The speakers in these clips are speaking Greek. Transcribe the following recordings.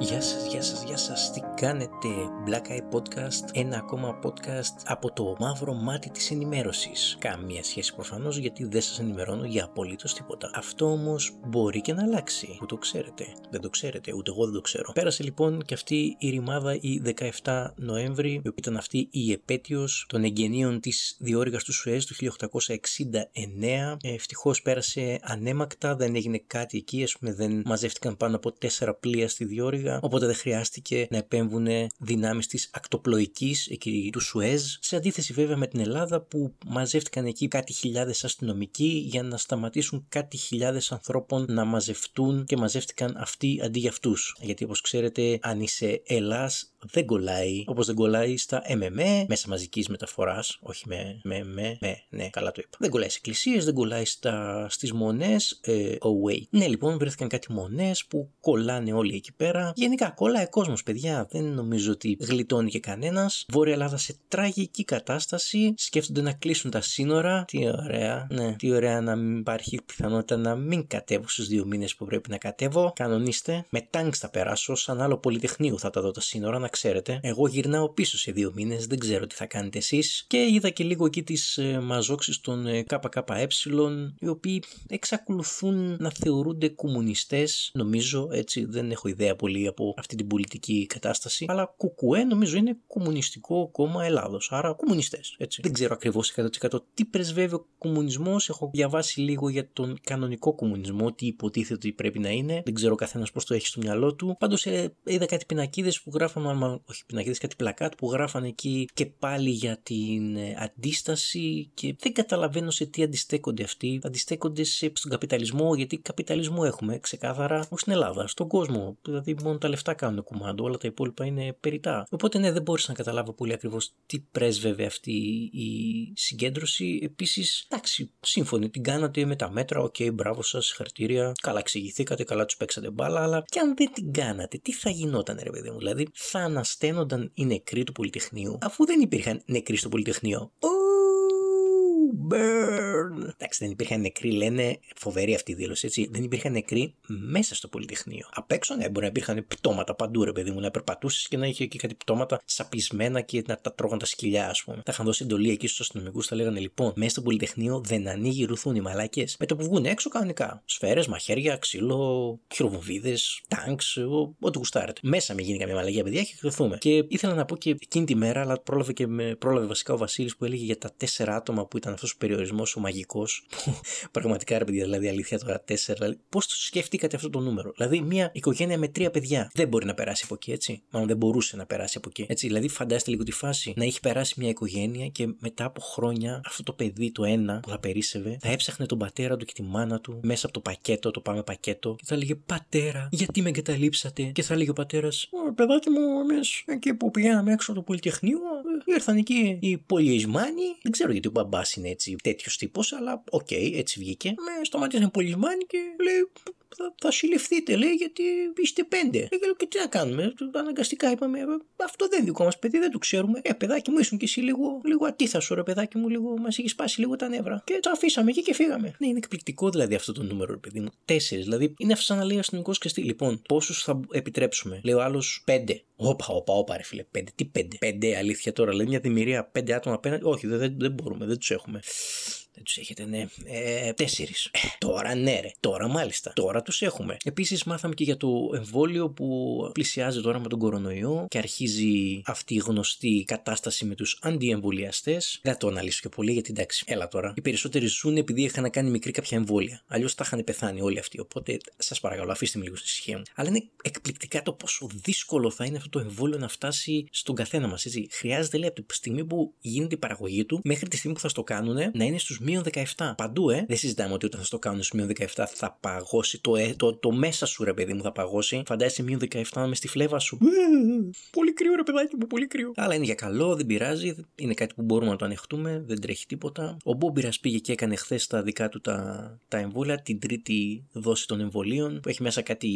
Γεια σας, γεια σας, γεια σας, τι κάνετε Black Eye Podcast, ένα ακόμα podcast από το μαύρο μάτι της ενημέρωσης. Καμία σχέση προφανώς γιατί δεν σας ενημερώνω για απολύτως τίποτα. Αυτό όμως μπορεί και να αλλάξει, που το ξέρετε, δεν το ξέρετε, ούτε εγώ δεν το ξέρω. Πέρασε λοιπόν και αυτή η ρημάδα η 17 Νοέμβρη, η οποία ήταν αυτή η επέτειος των εγγενείων της διόρυγας του Σουέζ του 1869 Ευτυχώς πέρασε ανέμακτα, δεν έγινε κάτι εκεί, ας πούμε δεν μαζεύτηκαν πάνω από τέσσερα πλοία στη διόρυγα οπότε δεν χρειάστηκε να επέμβουν δυνάμεις της ακτοπλοϊκής εκεί του Σουέζ. Σε αντίθεση βέβαια με την Ελλάδα που μαζεύτηκαν εκεί κάτι χιλιάδες αστυνομικοί για να σταματήσουν κάτι χιλιάδες ανθρώπων να μαζευτούν και μαζεύτηκαν αυτοί αντί για αυτούς. Γιατί όπως ξέρετε, αν είσαι Ελλάς, δεν κολλάει όπως δεν κολλάει στα MMA, μέσα μαζικής μεταφοράς. Όχι με, με, με, με, ναι, καλά το είπα. Δεν κολλάει σε εκκλησίες, δεν κολλάει στις μονές. Ε, oh wait. Ναι, λοιπόν, βρέθηκαν κάτι μονές που κολλάνε όλοι εκεί πέρα Γενικά κολλάει κόσμος, παιδιά. Δεν νομίζω ότι γλιτώνει και κανένας. Βόρεια Ελλάδα σε τραγική κατάσταση. Σκέφτονται να κλείσουν τα σύνορα. Τι ωραία. Ναι, τι ωραία να μην υπάρχει πιθανότητα να μην κατέβω στους δύο μήνες που πρέπει να κατέβω. Κανονίστε. Με τάγκ θα περάσω. Σαν άλλο πολυτεχνείο θα τα δω τα σύνορα, να ξέρετε. Εγώ γυρνάω πίσω σε δύο μήνες. Δεν ξέρω τι θα κάνετε εσείς. Και είδα και λίγο εκεί τις ε, μαζόξεις των ε, ΚΚΕ, οι οποίοι εξακολουθούν να θεωρούνται κομμουνιστές. Νομίζω έτσι, δεν έχω ιδέα πολύ από αυτή την πολιτική κατάσταση. Αλλά κουκουέ νομίζω είναι κομμουνιστικό κόμμα Ελλάδος. Άρα κομμουνιστές. Δεν ξέρω ακριβώς 100% τι πρεσβεύει ο κομμουνισμός. Έχω διαβάσει λίγο για τον κανονικό κομμουνισμό, τι υποτίθεται ότι πρέπει να είναι. Δεν ξέρω καθένας πώς το έχει στο μυαλό του. Πάντως ε, είδα κάτι πινακίδες που γράφαν, μάλλον όχι πινακίδες, κάτι πλακάτ που γράφαν εκεί και πάλι για την ε, αντίσταση και δεν καταλαβαίνω σε τι αντιστέκονται αυτοί. Αντιστέκονται σε, στον καπιταλισμό, γιατί καπιταλισμό έχουμε ξεκάθαρα, όχι στην Ελλάδα, στον κόσμο. Δηλαδή μόνο τα λεφτά κάνουν κουμάντο, όλα τα υπόλοιπα είναι περιττά. Οπότε ναι, δεν μπόρεσα να καταλάβω πολύ ακριβώς τι πρέσβευε αυτή η συγκέντρωση. Επίσης, εντάξει, σύμφωνοι, την κάνατε με τα μέτρα, OK, okay, μπράβο σας, συγχαρητήρια, καλά εξηγηθήκατε, καλά τους παίξατε μπάλα, αλλά και αν δεν την κάνατε, τι θα γινόταν, ρε παιδί μου, δηλαδή θα ανασταίνονταν οι νεκροί του Πολυτεχνείου, αφού δεν υπήρχαν νεκροί στο Πολυτεχνείο. Burn. Εντάξει, δεν υπήρχαν νεκροί, λένε φοβερή αυτή η δήλωση, έτσι. Δεν υπήρχαν νεκροί μέσα στο Πολυτεχνείο. Απ' έξω, ναι, μπορεί να υπήρχαν πτώματα παντού, ρε παιδί μου, να περπατούσες και να είχε εκεί κάτι πτώματα σαπισμένα και να τα τρώγαν τα σκυλιά, ας πούμε. Τα είχαν δώσει εντολή εκεί στους αστυνομικούς, τα λέγανε λοιπόν, μέσα στο Πολυτεχνείο δεν ανοίγει ρουθούν οι μαλάκες. Με το που βγουν έξω κανονικά. Σφαίρες, μαχαίρια, ξύλο, χειροβοβίδε, τάγκς, ό,τι γουστάρετε. Μέσα με γίνει καμία μαλαγία, παιδιά, και κρυθούμε. Και ήθελα να πω και εκείνη τη μέρα, αλλά πρόλαβε και με, πρόλαβε βασικά ο Βασίλης που έλεγε για τα τέσσερα άτομα που ήταν αυτός ο περιορισμός ο μαγικός. πραγματικά ρε παιδιά, δηλαδή αλήθεια τώρα τέσσερα. Δηλαδή, Πώς το σκέφτηκατε αυτό το νούμερο; Δηλαδή, μια οικογένεια με τρία παιδιά δεν μπορεί να περάσει από εκεί, έτσι; Μάλλον δεν μπορούσε να περάσει από εκεί. Έτσι, δηλαδή, φαντάστε λίγο τη φάση να έχει περάσει μια οικογένεια και μετά από χρόνια αυτό το παιδί, το ένα που θα περίσευε, θα έψαχνε τον πατέρα του και τη μάνα του μέσα από το πακέτο, το πάμε πακέτο, και θα λέγε Πατέρα, γιατί με εγκαταλείψατε; Και θα λέγε ο πατέρας, Παιδάκι μου, εμείς εκεί που πηγαίναμε έξω από το Πολυτεχνείο, ήρθαν εκεί οι πολισμάνοι. Δεν ξέρω γιατί ο μπαμπάς είναι έτσι τέτοιος τύπος, αλλά OK, okay, έτσι βγήκε. Με σταματήσαν πολισμάνοι και λέει θα, θα συλληφθείτε, λέει, γιατί είστε πέντε. Ε, λέω, και τι να κάνουμε. Αναγκαστικά είπαμε, «Ε, αυτό δεν είναι δικό μας παιδί, δεν το ξέρουμε. Ε, παιδάκι μου, ήσουν κι εσύ λίγο, λίγο ατίθασο, ρε παιδάκι μου, λίγο, μας έχει σπάσει λίγο τα νεύρα. Και το αφήσαμε εκεί και φύγαμε. Ναι, είναι εκπληκτικό δηλαδή αυτό το νούμερο, ρε παιδί μου. Τέσσερις. Δηλαδή είναι αυτός σαν να λέει ο αστυνομικός και τι. Λοιπόν, πόσους θα επιτρέψουμε. Λέει ο άλλος πέντε. Όπα, όπα, όπα, ρε φίλε, πέντε. Τι πέντε. Πέντε, αλήθεια τώρα. Λέει μια δημιουργία πέντε άτομα απέναντι. Όχι, δεν, δεν, δεν μπορούμε, δεν τους έχουμε. Δεν τους έχετε, ναι. Ε, Τέσσερις. Ε, τώρα ναι, ρε. Τώρα μάλιστα. Τώρα τους έχουμε. Επίσης, μάθαμε και για το εμβόλιο που πλησιάζει τώρα με τον κορονοϊό και αρχίζει αυτή η γνωστή κατάσταση με τους αντιεμβολιαστές. Δεν το αναλύσω και πολύ γιατί εντάξει, έλα τώρα. Οι περισσότεροι ζουν επειδή είχαν κάνει μικρή κάποια εμβόλια. Αλλιώς τα είχαν πεθάνει όλοι αυτοί. Οπότε σας παρακαλώ, αφήστε με λίγο στη ησυχία μου. Αλλά είναι εκπληκτικά το πόσο δύσκολο θα είναι αυτό το εμβόλιο να φτάσει στον καθένα μας. Χρειάζεται λέει από τη στιγμή που γίνεται η παραγωγή του μέχρι τη στιγμή που θα στο κάνουν να είναι στους μείον 17. Παντού, ε. Δεν συζητάμε ότι όταν θα το κάνουν στου μείον 17 θα παγώσει το, ε, το, το, μέσα σου, ρε παιδί μου, θα παγώσει. Φαντάζεσαι μείον 17 με στη φλέβα σου. πολύ κρύο, ρε παιδάκι μου, πολύ κρύο. Αλλά είναι για καλό, δεν πειράζει. Είναι κάτι που μπορούμε να το ανεχτούμε, δεν τρέχει τίποτα. Ο Μπόμπιρα πήγε και έκανε χθες τα δικά του τα, τα εμβόλια, την τρίτη δόση των εμβολίων που έχει μέσα κάτι.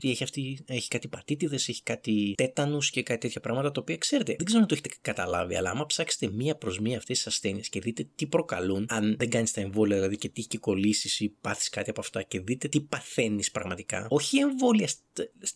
Τι έχει αυτή, έχει κάτι πατήτηδε, έχει κάτι τέτανους και κάτι τέτοια πράγματα τα οποία ξέρετε. Δεν ξέρω αν το έχετε καταλάβει, αλλά άμα ψάξετε μία προς μία αυτές τις ασθένειες και δείτε τι προκαλούν, αν αν δεν κάνεις τα εμβόλια, δηλαδή και τύχει και κολλήσεις ή πάθεις κάτι από αυτά και δείτε τι παθαίνεις πραγματικά. Όχι εμβόλια.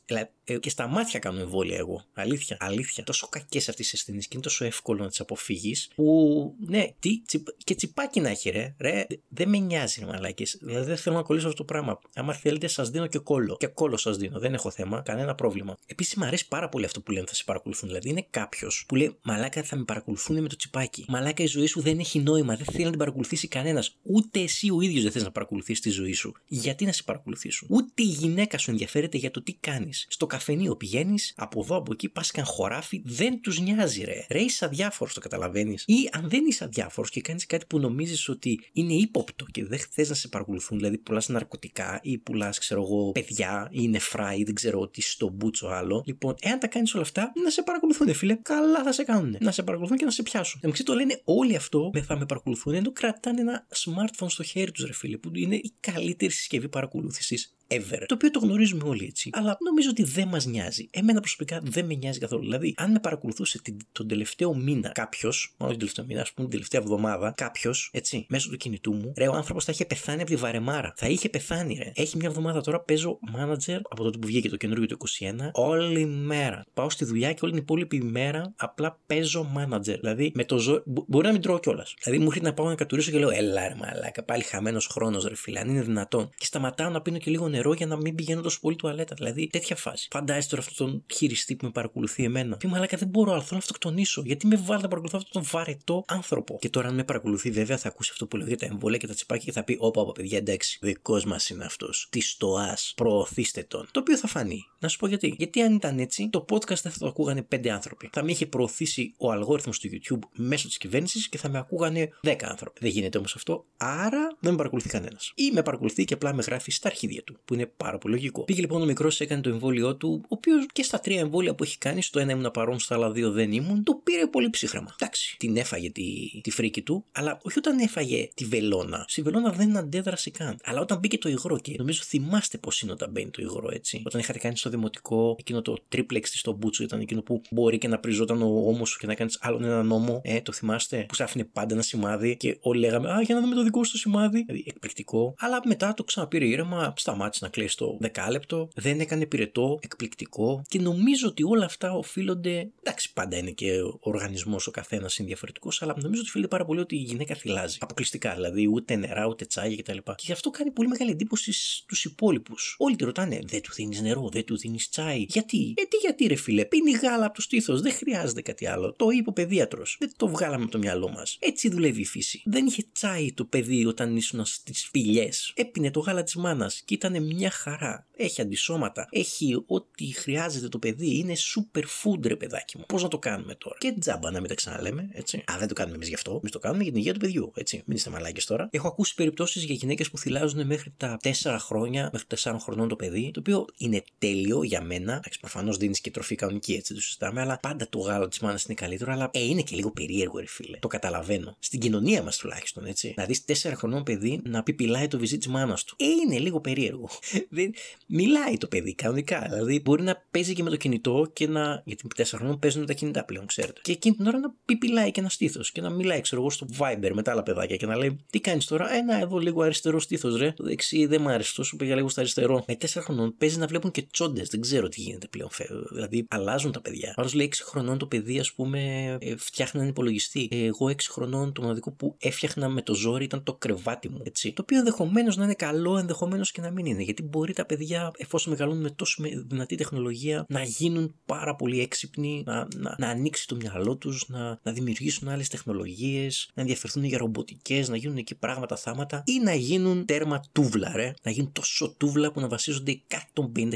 Δηλαδή, ε, και στα μάτια κάνω εμβόλια εγώ. Αλήθεια. Αλήθεια. Τόσο κακές αυτές τι ασθενεί και είναι τόσο εύκολο να τις αποφύγεις. Που ναι, τι, τσιπ, και τσιπάκι να έχει, ρε. ρε δεν με νοιάζει, ρε μαλάκες. Δηλαδή δεν θέλω να κολλήσω αυτό το πράγμα. Άμα θέλετε, σας δίνω και κόλλο. Και κόλλο σας δίνω. Δεν έχω θέμα. Κανένα πρόβλημα. Επίσης, μου αρέσει πάρα πολύ αυτό που λένε θα σε παρακολουθούν. Δηλαδή είναι κάποιος που λέει Μαλάκα θα με παρακολουθούν με το τσιπάκι. Μαλάκα η ζωή σου δεν έχει νόημα. Δεν θέλει να την παρακολουθήσει κανένας. Ούτε εσύ ο ίδιος δεν θες να παρακολουθήσει τη ζωή σου. Γιατί να σε παρακολουθήσουν; Ούτε η γυναίκα σου ενδιαφέρεται για το τι κάνεις. Στο καφενείο πηγαίνεις, από εδώ από εκεί πας καν χωράφι, δεν τους νοιάζει, ρε. Ρε είσαι αδιάφορος, το καταλαβαίνεις. Ή αν δεν είσαι αδιάφορος και κάνεις κάτι που νομίζεις ότι είναι ύποπτο και δεν θες να σε παρακολουθούν, δηλαδή πουλάς ναρκωτικά ή πουλάς, ξέρω εγώ, παιδιά ή νεφρά ή δεν ξέρω τι στο μπούτσο άλλο. Λοιπόν, εάν τα κάνεις όλα αυτά, να σε παρακολουθούν, φίλε. Καλά θα σε κάνουν. Να σε παρακολουθούν και να σε πιάσουν. Εντάξει, το λένε όλοι αυτό, δεν θα με παρακολουθούν, ενώ κρατάνε ένα smartphone στο χέρι τους, ρε φίλε, που είναι η καλύτερη συσκευή παρακολούθησης ever. Το οποίο το γνωρίζουμε όλοι έτσι. Αλλά νομίζω ότι δεν μας νοιάζει. Εμένα προσωπικά δεν με νοιάζει καθόλου. Δηλαδή, αν με παρακολουθούσε την, τον τελευταίο μήνα κάποιος, μόνο τον τελευταίο μήνα, ας πούμε την τελευταία εβδομάδα, κάποιος, έτσι, μέσω του κινητού μου, ρε, ο άνθρωπος θα είχε πεθάνει από τη βαρεμάρα. Θα είχε πεθάνει, ρε. Έχει μια εβδομάδα τώρα, παίζω manager από τότε που βγήκε το καινούργιο του 21, όλη μέρα. Πάω στη δουλειά και όλη την υπόλοιπη μέρα απλά παίζω manager. Δηλαδή, με το ζώο. Μπορεί να μην τρώω κιόλας. Δηλαδή, μου έρχεται να πάω να κατουρίσω και λέω, Ελά, ρε, μαλάκα, πάλι χαμένος χρόνος, ρε φίλε, αν είναι δυνατόν. Και σταματάω να πίνω και λίγο νερό για να μην πηγαίνω τόσο πολύ τουαλέτα. Δηλαδή τέτοια φάση. Φαντάζεσαι τώρα αυτόν τον χειριστή που με παρακολουθεί εμένα. Τι μαλάκα δεν μπορώ, αλλά θέλω να αυτοκτονήσω. Γιατί με βάλει να παρακολουθώ αυτόν τον βαρετό άνθρωπο. Και τώρα αν με παρακολουθεί, βέβαια θα ακούσει αυτό που λέω για τα εμβόλια και τα τσιπάκια και θα πει: Όπα, όπα, παιδιά, εντάξει, δικός μας είναι αυτός. Της στοά, προωθήστε τον. Το οποίο θα φανεί. Να σου πω γιατί. Γιατί αν ήταν έτσι, το podcast δεν θα το ακούγανε πέντε άνθρωποι. Θα με είχε προωθήσει ο αλγόριθμος του YouTube μέσω της κυβέρνησης και θα με ακούγανε 10 άνθρωποι. Δεν γίνεται όμως αυτό, άρα δεν με παρακολουθεί κανένας. Ή με παρακολουθεί και απλά με γράφει στα αρχίδια του, που είναι πάρα πολύ λογικό. Πήγε λοιπόν ο μικρός, έκανε το εμβόλιο του, ο οποίος και στα τρία εμβόλια που έχει κάνει, στο ένα ήμουν παρόν, στα άλλα δύο δεν ήμουν, το πήρε πολύ ψύχρεμα. Εντάξει, την έφαγε τη, τη φρίκη του, αλλά όχι όταν έφαγε τη βελόνα. Στη βελόνα δεν αντέδρασε καν. Αλλά όταν μπήκε το υγρό και νομίζω θυμάστε πώς είναι όταν μπαίνει το υγρό έτσι. Όταν είχατε κάνει στο δημοτικό εκείνο το τρίπλεξ στο μπούτσο ήταν εκείνο που μπορεί και να πριζόταν ο ώμος σου και να κάνεις άλλον ένα νόμο. Ε, το θυμάστε; Που σ' άφηνε πάντα ένα σημάδι και όλοι λέγαμε Α, για να δούμε το δικό σου σημάδι. Δηλαδή εκπληκτικό. Αλλά μετά το ξαναπήρε ήρεμα, σταμάτησε να κλαίσει στο δεκάλεπτο, δεν έκανε πυρετό, εκπληκτικό και νομίζω ότι όλα αυτά οφείλονται. Εντάξει, πάντα είναι και ο οργανισμός ο καθένας είναι διαφορετικός, αλλά νομίζω ότι οφείλεται πάρα πολύ ότι η γυναίκα θυλάζει. Αποκλειστικά δηλαδή, ούτε νερά, ούτε τσάγια κτλ. Και γι' αυτό κάνει πολύ μεγάλη εντύπωση στους υπόλοιπους. Όλοι τη ρωτάνε, Δεν του δίνεις νερό, δεν του δίνεις τσάι. Γιατί, ε, τι γιατί ρε φίλε, πίνει γάλα από το στήθος, δεν χρειάζεται κάτι άλλο. Το είπε ο παιδίατρο. Δεν το βγάλαμε από το μυαλό μας. Έτσι δουλεύει η φύση. Δεν είχε τσάι το παιδί όταν ήσουν στις σπηλιές. Έπινε το γάλα της μάνας και ήταν μια χαρά. Έχει αντισώματα. Έχει ό,τι χρειάζεται το παιδί. Είναι super food, ρε παιδάκι μου. Πώς να το κάνουμε τώρα; Και τζάμπα να μην τα ξαναλέμε, έτσι. Α, δεν το κάνουμε εμείς γι' αυτό. Εμείς το κάνουμε για την υγεία του παιδιού, έτσι. Μην είστε μαλάκες τώρα. Έχω ακούσει περιπτώσεις για γυναίκες που θυλάζουν μέχρι τα 4 χρόνια, μέχρι 4 χρονών το παιδί, το οποίο είναι τέλειο για μένα. Εντάξει, προφανώς δίνεις και τροφή κανονική, έτσι το συζητάμε, αλλά πάντα το γάλο της μάνας είναι καλύτερο, αλλά ε, είναι και λίγο περίεργο, ρε φίλε. Το καταλαβαίνω. Στην κοινωνία μας τουλάχιστον, έτσι. Να δεις 4 χρονών παιδί να πιπιλάει το βυζί της μάνας του. Ε, είναι λίγο περίεργο. δεν... Μιλάει το παιδί κανονικά. Δηλαδή μπορεί να παίζει και με το κινητό και να. Γιατί 4 χρονών παίζουν τα κινητά πλέον, ξέρετε. Και εκείνη την ώρα να πιπιλάει και ένα στήθος και να μιλάει, ξέρω εγώ, στο Viber με τα άλλα παιδάκια και να λέει Τι κάνεις τώρα, ένα εδώ λίγο αριστερό στήθος, ρε. Το δεξί δεν μου άρεσε τόσο, πήγα λίγο στο αριστερό. Με 4 χρονών παίζει να βλέπουν και τσόντες. Δεν ξέρω τι γίνεται πλέον. Δηλαδή αλλάζουν τα παιδιά. Άλλος λέει 6 χρονών το παιδί, ας πούμε, ε, φτιάχνει έναν υπολογιστή. Εγώ 6 χρονών το μοναδικό που έφτιαχνα με το ζόρι ήταν το κρεβάτι μου. Έτσι. Το οποίο ενδεχομένως να είναι καλό, ενδεχομένως και να μην είναι. Γιατί μπορεί τα παιδιά, εφόσον μεγαλώνουν με τόσο δυνατή τεχνολογία, να γίνουν πάρα πολύ έξυπνοι, να, να, να ανοίξει το μυαλό τους, να, να δημιουργήσουν άλλες τεχνολογίες, να ενδιαφερθούν για ρομποτικές, να γίνουν εκεί πράγματα θάματα ή να γίνουν τέρμα τούβλα, ρε. Να γίνουν τόσο τούβλα που να βασίζονται 150.000%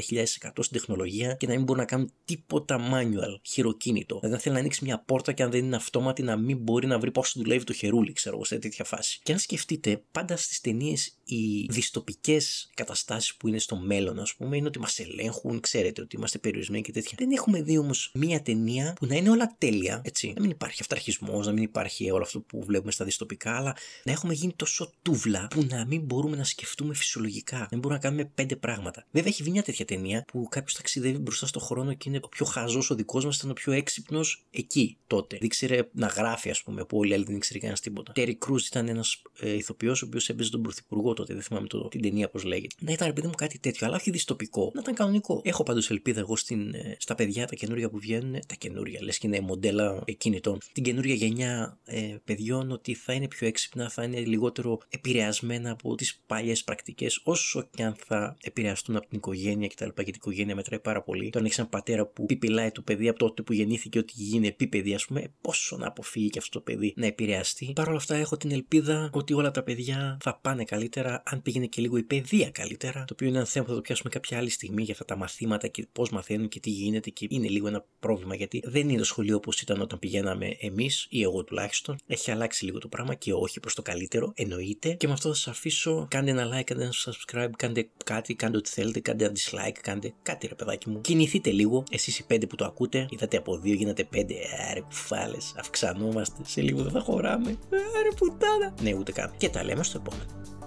στην τεχνολογία και να μην μπορούν να κάνουν τίποτα manual, χειροκίνητο. Δηλαδή να θέλει να ανοίξει μια πόρτα και αν δεν είναι αυτόματη να μην μπορεί να βρει πώς δουλεύει το χερούλι, ξέρω εγώ, σε τέτοια φάση. Και αν σκεφτείτε, πάντα στις ταινίες οι διστοπικές καταστάσεις τάσει που είναι στο μέλλον, ας πούμε, είναι ότι μας ελέγχουν, ξέρετε ότι είμαστε περιορισμένοι και τέτοια. Δεν έχουμε δει όμως μία ταινία που να είναι όλα τέλεια, έτσι. Να μην υπάρχει αυταρχισμός, να μην υπάρχει όλο αυτό που βλέπουμε στα δυστοπικά, αλλά να έχουμε γίνει τόσο τούβλα που να μην μπορούμε να σκεφτούμε φυσιολογικά, να μην μπορούμε να κάνουμε πέντε πράγματα. Βέβαια, έχει βγει μια τέτοια ταινία που κάποιος ταξιδεύει μπροστά στο χρόνο και είναι ο πιο χαζός ο δικός μας, ήταν ο πιο έξυπνος εκεί τότε. Δεν ήξερε να γράφει, ας πούμε, που όλοι οι άλλοι δεν ήξερε κανένας τίποτα. Τέρι Κρούζ ήταν ένας ε, ηθοποιός ο οποίος έπαιζε τον Πρωθυπουργό τότε, δεν θυμάμαι το, την ταινία πώς λέγεται. Να ήταν επειδή μου κάτι τέτοιο, αλλά όχι δυστοπικό, να ήταν κανονικό. Έχω πάντως ελπίδα εγώ στην, ε, στα παιδιά τα καινούργια που βγαίνουν, τα καινούργια, λες και είναι μοντέλα κινητών, την καινούργια γενιά ε, παιδιών ότι θα είναι πιο έξυπνα, θα είναι λιγότερο επηρεασμένα από τις παλιές πρακτικές, όσο και αν θα επηρεαστούν από την οικογένεια κτλ. Γιατί η οικογένεια μετράει πάρα πολύ. Τον έχεις ένα πατέρα που πιπιλάει το παιδί από τότε που γεννήθηκε ότι γίνει επίπεδη, ας πούμε, πόσο να αποφύγει και αυτό το παιδί να επηρεαστεί. Παρ' όλα αυτά, έχω την ελπίδα ότι όλα τα παιδιά θα πάνε καλύτερα, αν πήγαινε και λίγο η παιδεία καλύτερα. Το οποίο είναι ένα θέμα που θα το πιάσουμε κάποια άλλη στιγμή για αυτά τα μαθήματα και πώς μαθαίνουν και τι γίνεται και είναι λίγο ένα πρόβλημα γιατί δεν είναι το σχολείο όπως ήταν όταν πηγαίναμε εμείς ή εγώ τουλάχιστον. Έχει αλλάξει λίγο το πράγμα και όχι προς το καλύτερο, εννοείται. Και με αυτό θα σας αφήσω. Κάντε ένα like, κάντε ένα subscribe, κάντε κάτι, κάντε ό,τι θέλετε, κάντε ένα dislike, κάντε κάτι ρε παιδάκι μου. Κινηθείτε λίγο, εσείς οι πέντε που το ακούτε, είδατε από δύο γίνατε πέντε. Άρε κουφάλε, αυξανόμαστε. Σε λίγο δεν θα χωράμε. Άρε πουτάνα. Ναι, ούτε καν. Και τα λέμε στο επόμενο.